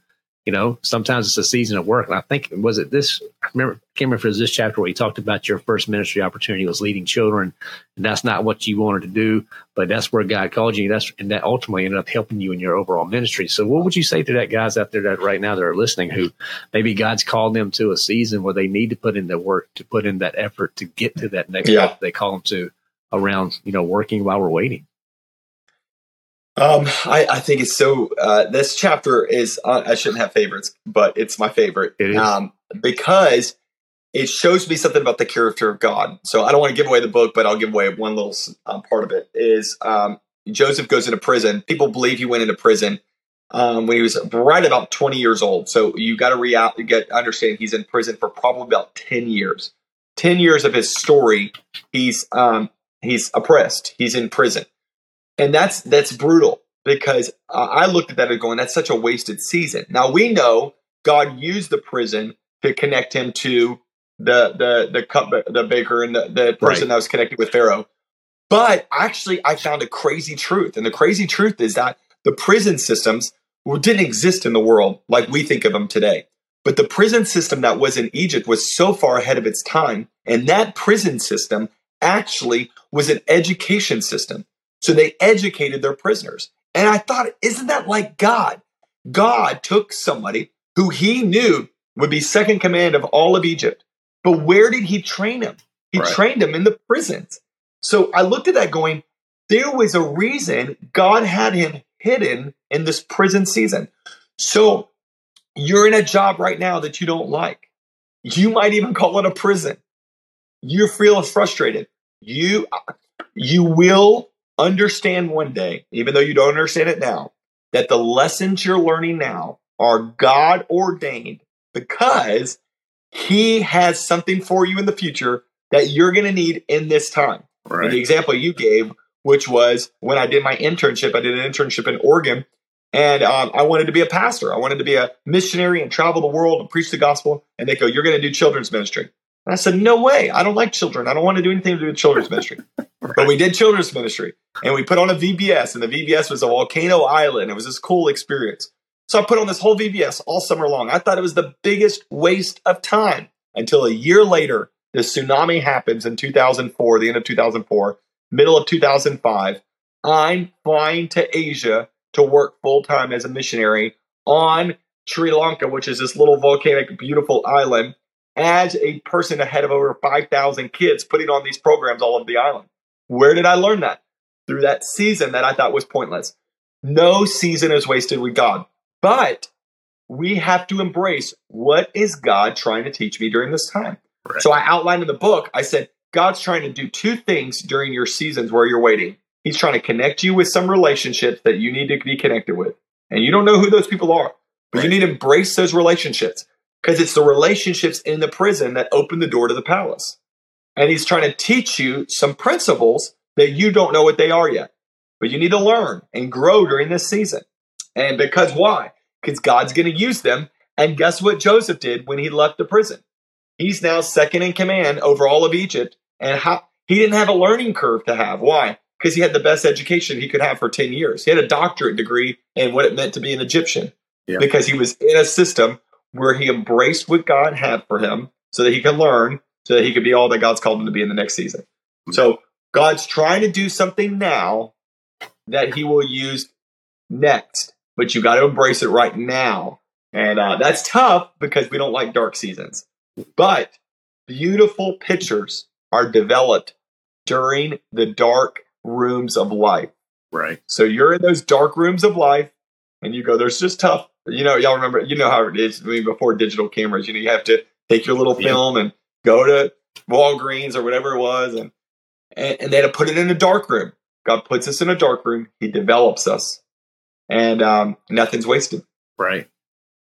you know, sometimes it's a season of work. And I think was it this? I remember, I can't remember if it was this chapter where you talked about your first ministry opportunity was leading children, and that's not what you wanted to do, but that's where God called you. That's and that ultimately ended up helping you in your overall ministry. So, what would you say to that guys out there that right now that are listening who maybe God's called them to a season where they need to put in the work to put in that effort to get to that next yeah. they call them to around you know working while we're waiting. Um, I, I, think it's so. Uh, this chapter is. Uh, I shouldn't have favorites, but it's my favorite um, because it shows me something about the character of God. So I don't want to give away the book, but I'll give away one little um, part of it. Is um, Joseph goes into prison. People believe he went into prison um, when he was right about twenty years old. So you got to you get understand he's in prison for probably about ten years. Ten years of his story, he's um, he's oppressed. He's in prison and that's that's brutal because I looked at that and going, that's such a wasted season. Now we know God used the prison to connect him to the the the cup the baker and the, the person right. that was connected with Pharaoh. But actually, I found a crazy truth, and the crazy truth is that the prison systems didn't exist in the world like we think of them today. But the prison system that was in Egypt was so far ahead of its time, and that prison system actually was an education system. So they educated their prisoners. And I thought, isn't that like God? God took somebody who he knew would be second command of all of Egypt. But where did he train him? He right. trained him in the prisons. So I looked at that going, there was a reason God had him hidden in this prison season. So you're in a job right now that you don't like. You might even call it a prison. You feel frustrated. You uh, you will understand one day, even though you don't understand it now, that the lessons you're learning now are God ordained because He has something for you in the future that you're going to need in this time. Right. The example you gave, which was when I did my internship, I did an internship in Oregon and um, I wanted to be a pastor. I wanted to be a missionary and travel the world and preach the gospel. And they go, You're going to do children's ministry. And I said, No way. I don't like children. I don't want to do anything to do with children's ministry. right. But we did children's ministry and we put on a VBS, and the VBS was a volcano island. It was this cool experience. So I put on this whole VBS all summer long. I thought it was the biggest waste of time until a year later, the tsunami happens in 2004, the end of 2004, middle of 2005. I'm flying to Asia to work full time as a missionary on Sri Lanka, which is this little volcanic, beautiful island as a person ahead of over 5,000 kids putting on these programs all over the island. Where did I learn that? Through that season that I thought was pointless. No season is wasted with God, but we have to embrace what is God trying to teach me during this time. Right. So I outlined in the book, I said, God's trying to do two things during your seasons where you're waiting. He's trying to connect you with some relationships that you need to be connected with. And you don't know who those people are, but right. you need to embrace those relationships because it's the relationships in the prison that open the door to the palace. And he's trying to teach you some principles that you don't know what they are yet, but you need to learn and grow during this season. And because why? Because God's going to use them. And guess what Joseph did when he left the prison? He's now second in command over all of Egypt. And how, he didn't have a learning curve to have. Why? Because he had the best education he could have for 10 years. He had a doctorate degree in what it meant to be an Egyptian yeah. because he was in a system where he embraced what God had for him so that he could learn, so that he could be all that God's called him to be in the next season. So God's trying to do something now that he will use next, but you got to embrace it right now. And uh, that's tough because we don't like dark seasons. But beautiful pictures are developed during the dark rooms of life. Right. So you're in those dark rooms of life and you go, there's just tough you know, y'all remember, you know how it is. I mean, before digital cameras, you know, you have to take your little film yeah. and go to Walgreens or whatever it was, and, and and they had to put it in a dark room. God puts us in a dark room. He develops us, and um, nothing's wasted. Right.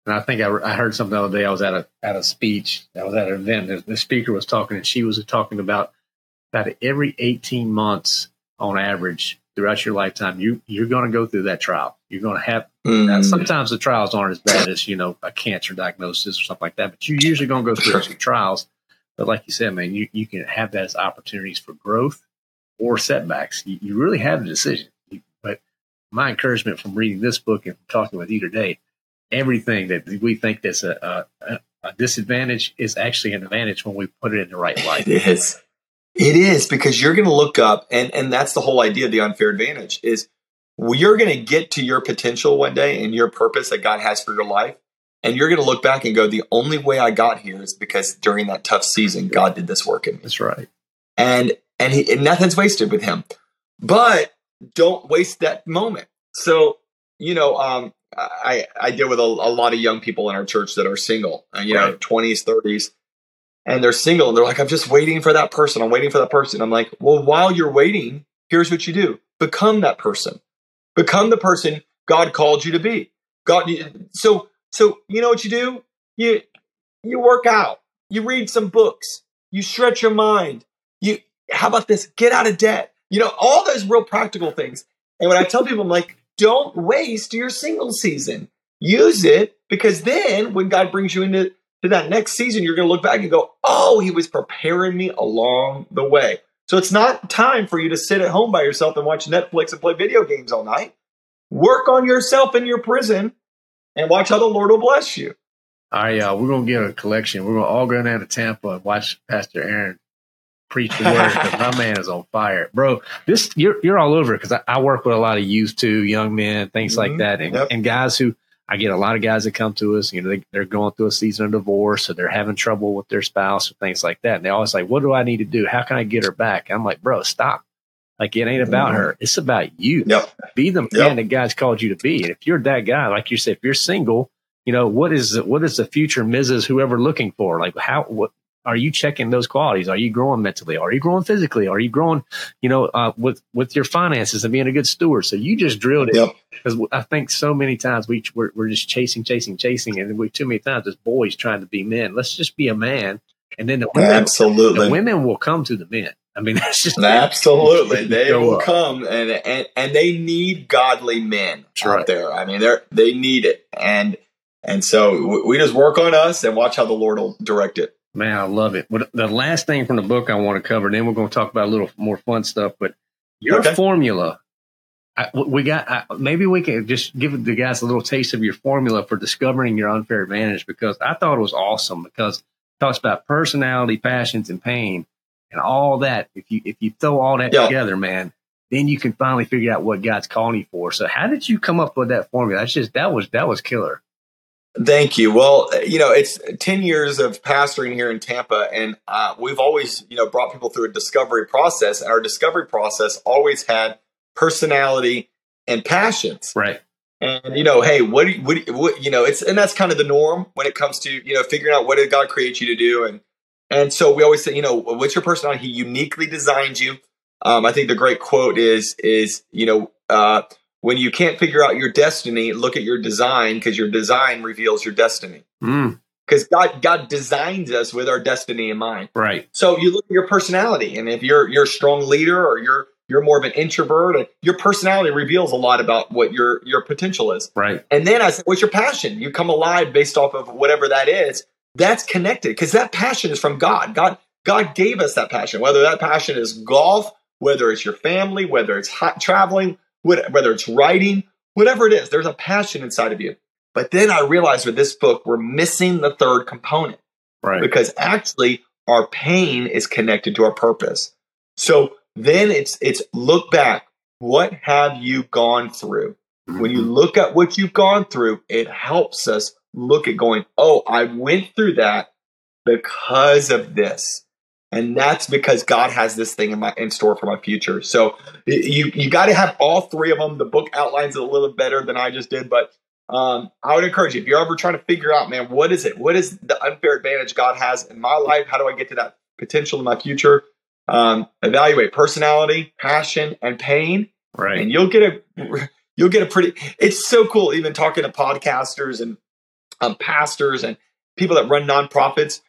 And I think I, I, heard something the other day. I was at a at a speech. I was at an event. The, the speaker was talking, and she was talking about that every eighteen months, on average, throughout your lifetime, you you're going to go through that trial. You're going to have. Mm. sometimes the trials aren't as bad as you know a cancer diagnosis or something like that, but you're usually going to go through some trials. But like you said, man, you, you can have that as opportunities for growth or setbacks. You, you really have the decision. but my encouragement from reading this book and talking with you today, everything that we think that's a, a, a disadvantage is actually an advantage when we put it in the right light. It is. It is because you're going to look up, and and that's the whole idea of the unfair advantage is you're going to get to your potential one day and your purpose that God has for your life, and you're going to look back and go, the only way I got here is because during that tough season, God did this work in me. That's right. And and, he, and nothing's wasted with him, but don't waste that moment. So you know, um, I I deal with a, a, lot of young people in our church that are single, you know, twenties, thirties, and they're single, and they're like, I'm just waiting for that person. I'm waiting for that person. I'm like, well, while you're waiting, here's what you do: become that person, become the person God called you to be. God, so so you know what you do? You you work out, you read some books, you stretch your mind. You how about this? Get out of debt. You know all those real practical things. And when I tell people, I'm like, don't waste your single season. Use it because then when God brings you into to that next season, you're going to look back and go, oh, he was preparing me along the way. So it's not time for you to sit at home by yourself and watch Netflix and play video games all night. Work on yourself in your prison and watch how the Lord will bless you. All right, y'all. We're gonna get a collection. We're gonna all go down to Tampa and watch Pastor Aaron preach the word because my man is on fire, bro. This you're you're all over because I, I, work with a lot of youth too, young men, things mm-hmm. like that, and, yep. and guys who I get a lot of guys that come to us. You know, they, they're going through a season of divorce, or they're having trouble with their spouse, or things like that. And they always like, "What do I need to do? How can I get her back?" I'm like, "Bro, stop." Like it ain't about mm-hmm. her. It's about you. Yep. Be the man yep. that God's called you to be. And if you're that guy, like you said, if you're single, you know what is what is the future Mrs. Whoever looking for? Like how what are you checking those qualities? Are you growing mentally? Are you growing physically? Are you growing, you know, uh, with with your finances and being a good steward? So you just drilled it because yep. I think so many times we we're, we're just chasing, chasing, chasing, and we too many times as boys trying to be men. Let's just be a man, and then the women, absolutely the women will come to the men. I mean, that's just absolutely they will up. come, and and and they need godly men that's out right. there. I mean, they're they need it, and and so we just work on us and watch how the Lord will direct it. Man, I love it. But the last thing from the book I want to cover, then we're going to talk about a little more fun stuff. But your okay. formula, I, we got I, maybe we can just give the guys a little taste of your formula for discovering your unfair advantage because I thought it was awesome because it talks about personality, passions, and pain, and all that. If you if you throw all that yeah. together, man, then you can finally figure out what God's calling you for. So, how did you come up with that formula? That's just that was that was killer. Thank you. Well, you know, it's 10 years of pastoring here in Tampa, and uh, we've always, you know, brought people through a discovery process. And our discovery process always had personality and passions. Right. And, you know, hey, what, do you, what, what, you know, it's, and that's kind of the norm when it comes to, you know, figuring out what did God create you to do. And, and so we always say, you know, what's your personality? He uniquely designed you. Um, I think the great quote is, is, you know, uh, when you can't figure out your destiny, look at your design because your design reveals your destiny. Because mm. God, God designed us with our destiny in mind. Right. So you look at your personality, and if you're you're a strong leader or you're you're more of an introvert, your personality reveals a lot about what your your potential is. Right. And then I said, what's your passion? You come alive based off of whatever that is. That's connected because that passion is from God. God God gave us that passion. Whether that passion is golf, whether it's your family, whether it's hot, traveling whether it's writing, whatever it is, there's a passion inside of you. But then I realized with this book, we're missing the third component. Right. Because actually, our pain is connected to our purpose. So then it's it's look back. What have you gone through? Mm-hmm. When you mm-hmm. look at what you've gone through, it helps us look at going, oh, I went through that because of this and that's because God has this thing in my in store for my future. So you you got to have all three of them. The book outlines it a little better than I just did, but um, I would encourage you if you're ever trying to figure out, man, what is it? What is the unfair advantage God has in my life? How do I get to that potential in my future? Um, evaluate personality, passion, and pain, right? And you'll get a you'll get a pretty. It's so cool. Even talking to podcasters and um, pastors and people that run nonprofits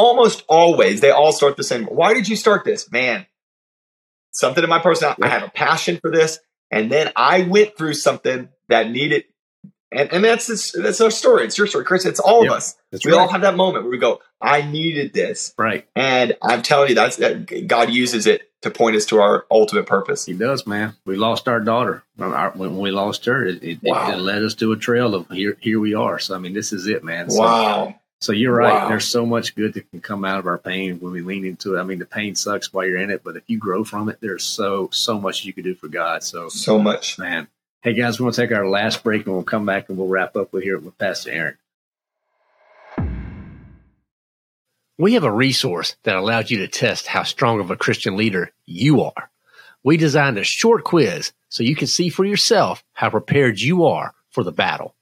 almost always they all start the same. Why did you start this? Man, something in my personality. I have a passion for this. And then I went through something that needed and, and that's this, that's our story. It's your story, Chris. It's all yep, of us. We right. all have that moment where we go, I needed this. Right. And I'm telling you, that's that God uses it to point us to our ultimate purpose. He does, man. We lost our daughter when we lost her. It, it, wow. it, led us to a trail of here. Here we are. So I mean, this is it, man. So, wow. So you're right. Wow. There's so much good that can come out of our pain when we lean into it. I mean, the pain sucks while you're in it, but if you grow from it, there's so so much you can do for God. So so much, man. Hey guys, we're gonna take our last break and we'll come back and we'll wrap up with here with Pastor Aaron. We have a resource that allows you to test how strong of a Christian leader you are. We designed a short quiz so you can see for yourself how prepared you are for the battle.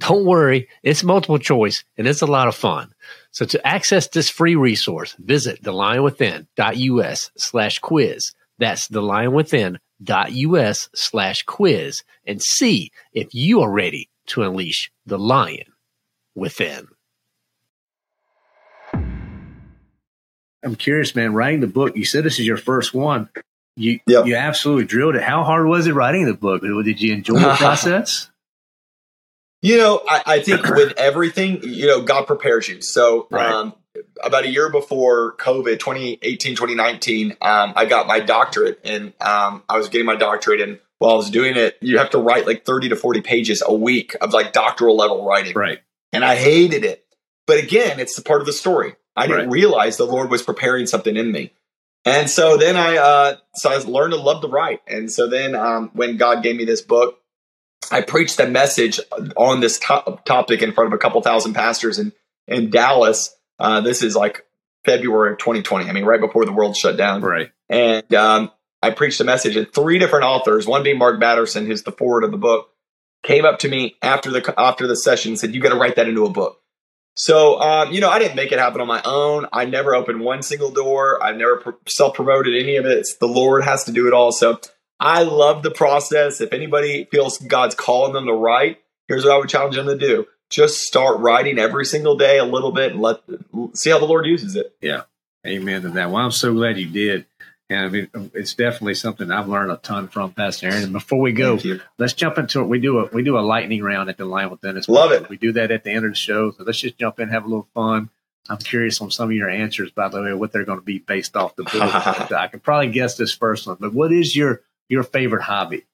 Don't worry, it's multiple choice and it's a lot of fun. So to access this free resource, visit thelionwithin.us slash quiz. That's thelionwithin.us slash quiz and see if you are ready to unleash the lion within. I'm curious, man. Writing the book, you said this is your first one. You yep. you absolutely drilled it. How hard was it writing the book? Did you enjoy the process? You know, I, I, think with everything, you know, God prepares you. So, right. um, about a year before COVID, 2018, 2019, um, I got my doctorate and um, I was getting my doctorate. And while I was doing it, you have to write like 30 to 40 pages a week of like doctoral level writing. Right. And I hated it. But again, it's the part of the story. I didn't right. realize the Lord was preparing something in me. And so then I, uh, so I learned to love to write. And so then um, when God gave me this book, I preached a message on this to- topic in front of a couple thousand pastors in, in Dallas. Uh, this is like February of 2020. I mean, right before the world shut down. Right. And um, I preached a message, and three different authors, one being Mark Batterson, who's the foreword of the book, came up to me after the after the session and said, "You got to write that into a book." So, um, you know, I didn't make it happen on my own. I never opened one single door. I've never pr- self promoted any of it. It's the Lord has to do it all. So, I love the process. If anybody feels God's calling them to write, here's what I would challenge them to do. Just start writing every single day a little bit and let see how the Lord uses it. Yeah. Amen to that. Well, I'm so glad you did. And I mean, it's definitely something I've learned a ton from Pastor Aaron. And before we go, let's jump into it. We do a we do a lightning round at the Lion Within us. Love it. We do that at the end of the show. So let's just jump in, have a little fun. I'm curious on some of your answers, by the way, what they're going to be based off the book. I can probably guess this first one, but what is your your favorite hobby?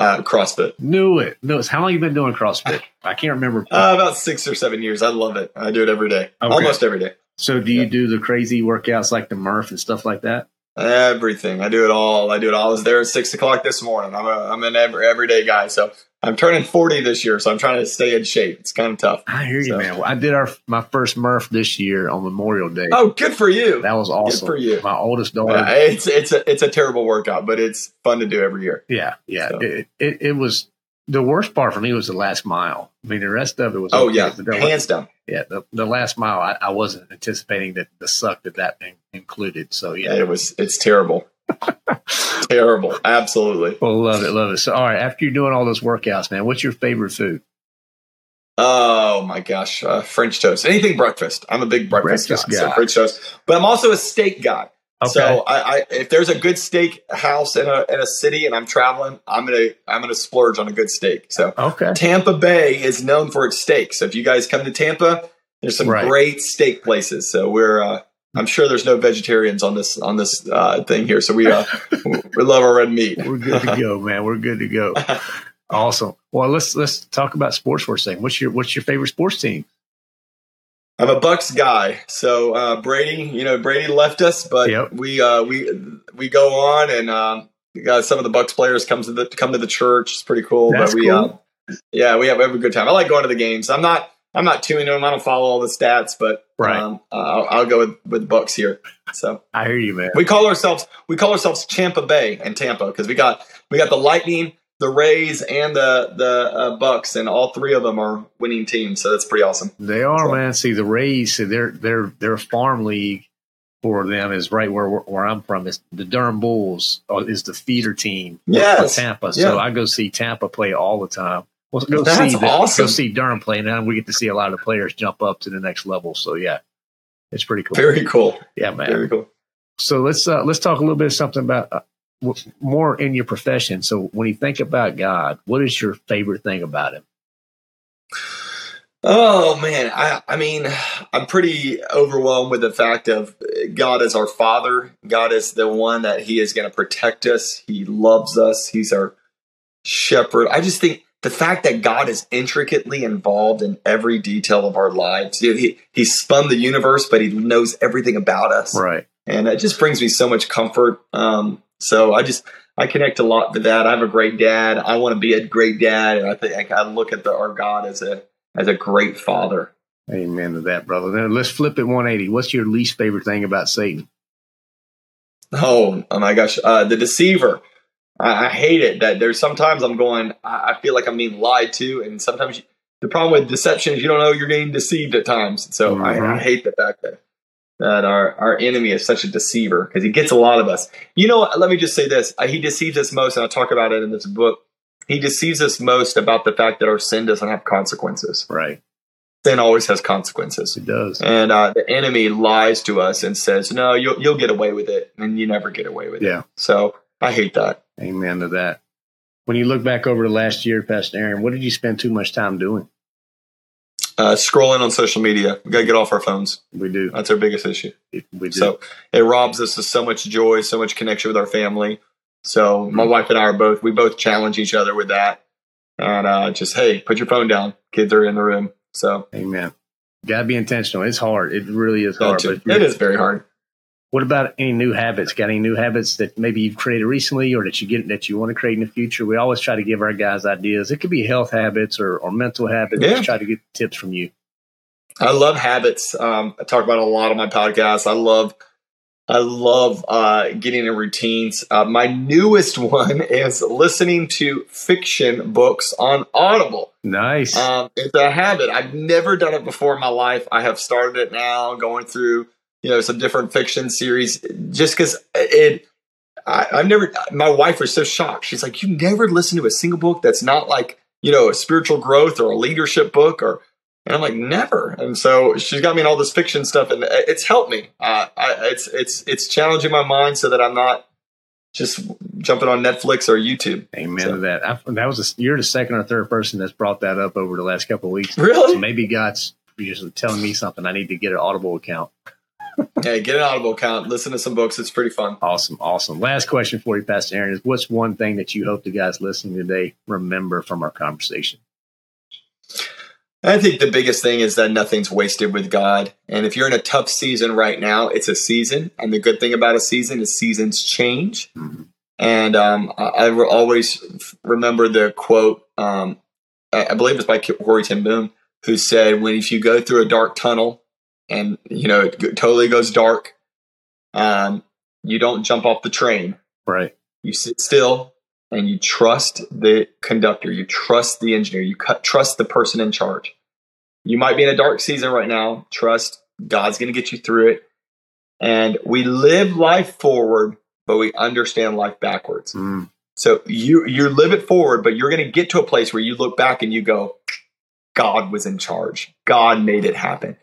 Uh, CrossFit. Knew it. Knew it. How long you been doing CrossFit? I can't remember. Uh, about six or seven years. I love it. I do it every day, okay. almost every day. So, do you yeah. do the crazy workouts like the Murph and stuff like that? Everything. I do it all. I do it all. I was there at six o'clock this morning. I'm a, I'm an every, everyday guy. So I'm turning 40 this year, so I'm trying to stay in shape. It's kind of tough. I hear you, man. Well, I did our my first Murph this year on Memorial Day. Oh, good for you. That was awesome. Good for you. My oldest daughter. Uh, it's it's a it's a terrible workout, but it's fun to do every year. Yeah, yeah. So. It, it, it was the worst part for me was the last mile. I mean, the rest of it was. Oh okay, yeah, hands down. Yeah, the, the last mile, I, I wasn't anticipating that the suck that that included. So yeah it was. It's terrible. Terrible. Absolutely. Well, love it. Love it. So, all right. After you're doing all those workouts, man, what's your favorite food? Oh my gosh, uh, French toast. Anything breakfast. I'm a big breakfast, breakfast guy, guy. So French toast. But I'm also a steak guy. Okay. So I, I, if there's a good steak house in a in a city and I'm traveling, I'm gonna I'm gonna splurge on a good steak. So okay. Tampa Bay is known for its steak. So if you guys come to Tampa, there's some right. great steak places. So we're uh, I'm sure there's no vegetarians on this on this uh, thing here, so we uh, we love our red meat. We're good to go, man. We're good to go. Awesome. Well, let's let's talk about sports for a second. What's your what's your favorite sports team? I'm a Bucks guy. So uh, Brady, you know, Brady left us, but yep. we uh, we we go on, and uh, some of the Bucks players come to the come to the church. It's pretty cool. That's but we, cool. Uh, yeah, we have, we have a good time. I like going to the games. I'm not I'm not tuning them. I don't follow all the stats, but right. Um, uh, I'll, I'll, go with with Bucks here. So I hear you, man. We call ourselves we call ourselves Champa Bay and Tampa because we got we got the Lightning, the Rays, and the the uh, Bucks, and all three of them are winning teams. So that's pretty awesome. They are, so. man. See, the Rays, see, they're they're they're farm league for them is right where where I'm from. Is the Durham Bulls uh, is the feeder team yes. for Tampa. So yeah. I go see Tampa play all the time. Well, go That's see the, awesome. Go see Durham play, and we get to see a lot of the players jump up to the next level. So yeah, it's pretty cool. Very cool. Yeah, man. Very cool. So let's uh, let's talk a little bit of something about uh, more in your profession. So when you think about God, what is your favorite thing about Him? Oh man, I I mean, I'm pretty overwhelmed with the fact of God as our Father. God is the one that He is going to protect us. He loves us. He's our shepherd. I just think the fact that God is intricately involved in every detail of our lives. He He spun the universe, but He knows everything about us. Right. And it just brings me so much comfort. Um, so I just I connect a lot to that. I have a great dad. I want to be a great dad, and I think I look at the, our God as a as a great father. Amen to that, brother. Now let's flip it 180. What's your least favorite thing about Satan? Oh, oh my gosh, uh, the deceiver. I, I, hate it. That there's sometimes I'm going. I, I feel like I'm being lied to, and sometimes you, the problem with deception is you don't know you're getting deceived at times. So mm-hmm. I, I, mm-hmm. hate the fact that that our our enemy is such a deceiver because he gets a lot of us. You know, let me just say this: uh, he deceives us most, and I'll talk about it in this book he deceives us most about the fact that our sin doesn't have consequences. Right. Sin always has consequences. It does. And uh, the enemy lies to us and says, "No, you'll you'll get away with it," and you never get away with yeah. it. Yeah. So I hate that. Amen to that. When you look back over the last year, Pastor Aaron, what did you spend too much time doing? Uh, scrolling on social media. We got to get off our phones. We do. That's our biggest issue. we do. So it robs us of so much joy, so much connection with our family. So my wife and I are both we both challenge each other with that, and uh, just hey, put your phone down. Kids are in the room. So amen. Got to be intentional. It's hard. It really is hard. But it is very hard. What about any new habits? Got any new habits that maybe you've created recently, or that you get that you want to create in the future? We always try to give our guys ideas. It could be health habits or, or mental habits. Yeah. Just try to get tips from you. I love habits. Um, I talk about a lot on my podcast. I love I love uh, getting in routines. Uh, my newest one is listening to fiction books on Audible. Nice. Um, it's a habit. I've never done it before in my life. I have started it now, going through you know some different fiction series, just because it. I, I've never. My wife was so shocked. She's like, "You never listen to a single book that's not like you know a spiritual growth or a leadership book or." And I'm like, never. And so she's got me in all this fiction stuff, and it's helped me. Uh, I, it's it's it's challenging my mind so that I'm not just jumping on Netflix or YouTube. Amen so. to that. I, that was a, you're the second or third person that's brought that up over the last couple of weeks. Really? So maybe God's just telling me something. I need to get an Audible account. Hey, get an Audible account. Listen to some books. It's pretty fun. Awesome, awesome. Last question for you, Pastor Aaron, is what's one thing that you hope the guys listening today remember from our conversation? I think the biggest thing is that nothing's wasted with God. And if you're in a tough season right now, it's a season. And the good thing about a season is seasons change. Mm-hmm. And um, I, I always remember the quote, um, I believe it's by Corrie ten Boom, who said, "When if you go through a dark tunnel, and you know it totally goes dark, um, you don't jump off the train. Right. You sit still and you trust the conductor, you trust the engineer, you trust the person in charge. You might be in a dark season right now. Trust God's going to get you through it. And we live life forward, but we understand life backwards. Mm. So you you live it forward, but you're going to get to a place where you look back and you go, God was in charge. God made it happen.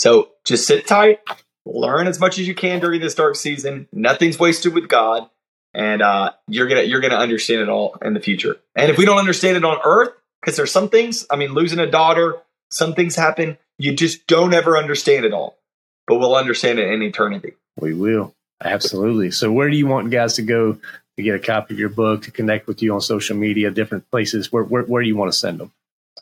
So just sit tight, learn as much as you can during this dark season. Nothing's wasted with God and uh, you're gonna you're gonna understand it all in the future. And if we don't understand it on Earth, because there's some things, I mean, losing a daughter, some things happen, you just don't ever understand it all, but we'll understand it in eternity. We will absolutely. So, where do you want guys to go to get a copy of your book, to connect with you on social media, different places? Where where, where do you want to send them?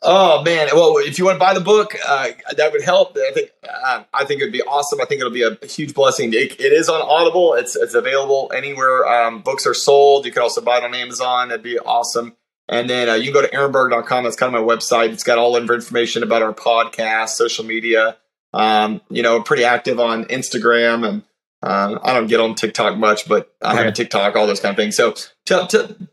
Oh man! Well, if you want to buy the book, uh, that would help. I think uh, I think it would be awesome. I think it'll be a huge blessing. It, it is on Audible. It's it's available anywhere um, books are sold. You can also buy it on Amazon. That'd be awesome. And then uh, you can go to aaronburke.com. That's kind of my website. It's got all the information about our podcast, social media. Um, you know, pretty active on Instagram and uh, I don't get on TikTok much, but I have a TikTok, all those kind of things. So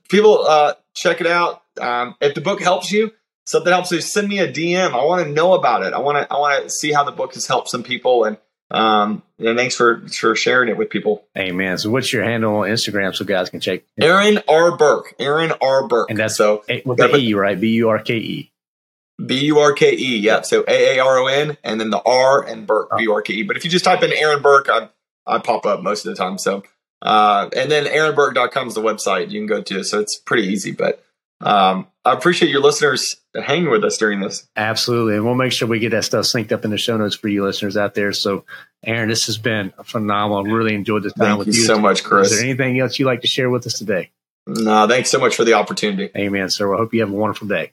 people, uh, check it out. Um, if the book helps you, something helps you, send me a DM. I want to know about it. I want to I want to see how the book has helped some people. And um, and thanks for for sharing it with people. Amen. So what's your handle on Instagram so guys can check? Aaron R Burke. Aaron R Burke. And that's so with the E, right? B U R K E. B U R K E. Yeah. So A A R O N and then the R and Burke B U R K E. But if you just type in Aaron Burke, I I pop up most of the time. So uh, and then aaronburke.com is the website you can go to. So it's pretty easy. But Um, I appreciate your listeners hanging with us during this. Absolutely. And we'll make sure we get that stuff synced up in the show notes for you listeners out there. So, Aaron, this has been phenomenal. Really enjoyed this time Thank with you. you. so much, Chris. Is there anything else you'd like to share with us today? No, thanks so much for the opportunity. Amen, sir. Well, I hope you have a wonderful day.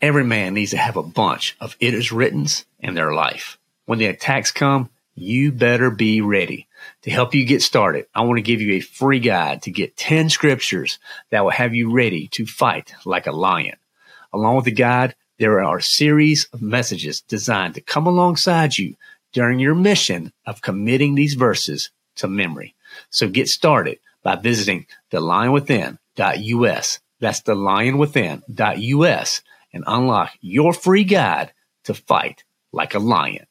Every man needs to have a bunch of it is writtens in their life. When the attacks come, you better be ready. To help you get started, I want to give you a free guide to get 10 scriptures that will have you ready to fight like a lion. Along with the guide, there are a series of messages designed to come alongside you during your mission of committing these verses to memory. So get started by visiting thelionwithin.us. That's thelionwithin.us and unlock your free guide to fight like a lion.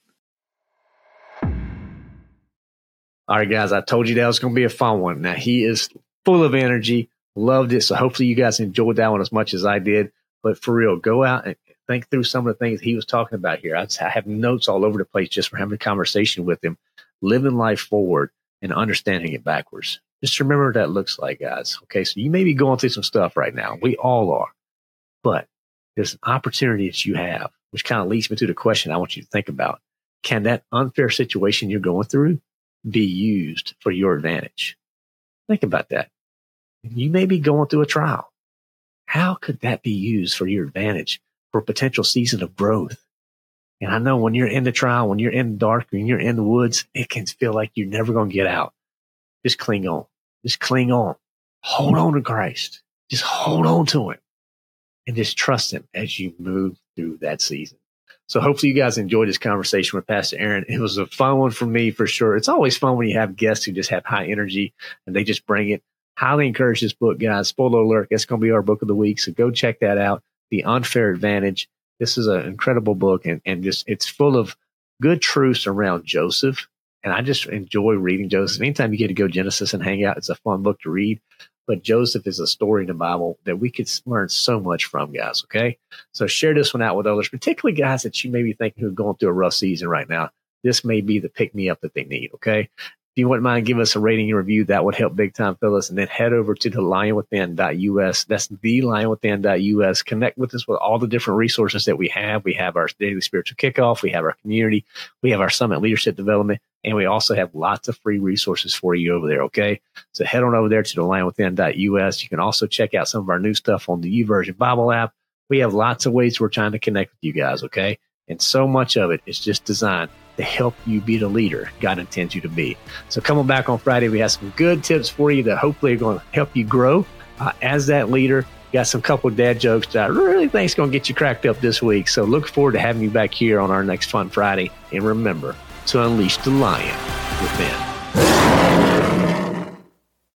All right, guys, I told you that was going to be a fun one. Now, he is full of energy, loved it. So, hopefully, you guys enjoyed that one as much as I did. But for real, go out and think through some of the things he was talking about here. I have notes all over the place just for having a conversation with him, living life forward and understanding it backwards. Just remember what that looks like, guys. Okay, so you may be going through some stuff right now. We all are. But there's an opportunity that you have, which kind of leads me to the question I want you to think about. Can that unfair situation you're going through be used for your advantage? Think about that. You may be going through a trial. How could that be used for your advantage for a potential season of growth? And I know when you're in the trial, when you're in the dark, when you're in the woods, it can feel like you're never going to get out. Just cling on. Just cling on. Hold on to Christ. Just hold on to him and just trust him as you move through that season. So hopefully you guys enjoyed this conversation with Pastor Aaron. It was a fun one for me for sure. It's always fun when you have guests who just have high energy and they just bring it. Highly encourage this book, guys. Spoiler alert, it's going to be our book of the week. So go check that out. The Unfair Advantage. This is an incredible book and, and just it's full of good truths around Joseph. And I just enjoy reading Joseph. Anytime you get to go Genesis and hang out, it's a fun book to read. But Joseph is a story in the Bible that we could learn so much from, guys. Okay. So share this one out with others, particularly guys that you may be thinking who are going through a rough season right now. This may be the pick me up that they need. Okay. If you wouldn't mind, give us a rating and review. That would help big time, Phyllis. And then head over to the lionwithin.us. That's the lionwithin.us. Connect with us with all the different resources that we have. We have our daily spiritual kickoff. We have our community. We have our summit leadership development. And we also have lots of free resources for you over there. Okay. So head on over there to the lionwithin.us. You can also check out some of our new stuff on the YouVersion Bible app. We have lots of ways we're trying to connect with you guys. Okay. And so much of it is just designed to help you be the leader God intends you to be. So come on back on Friday. We have some good tips for you that hopefully are going to help you grow uh, as that leader. Got some couple dad jokes that I really think is going to get you cracked up this week. So look forward to having you back here on our next Fun Friday. And remember to unleash the lion within.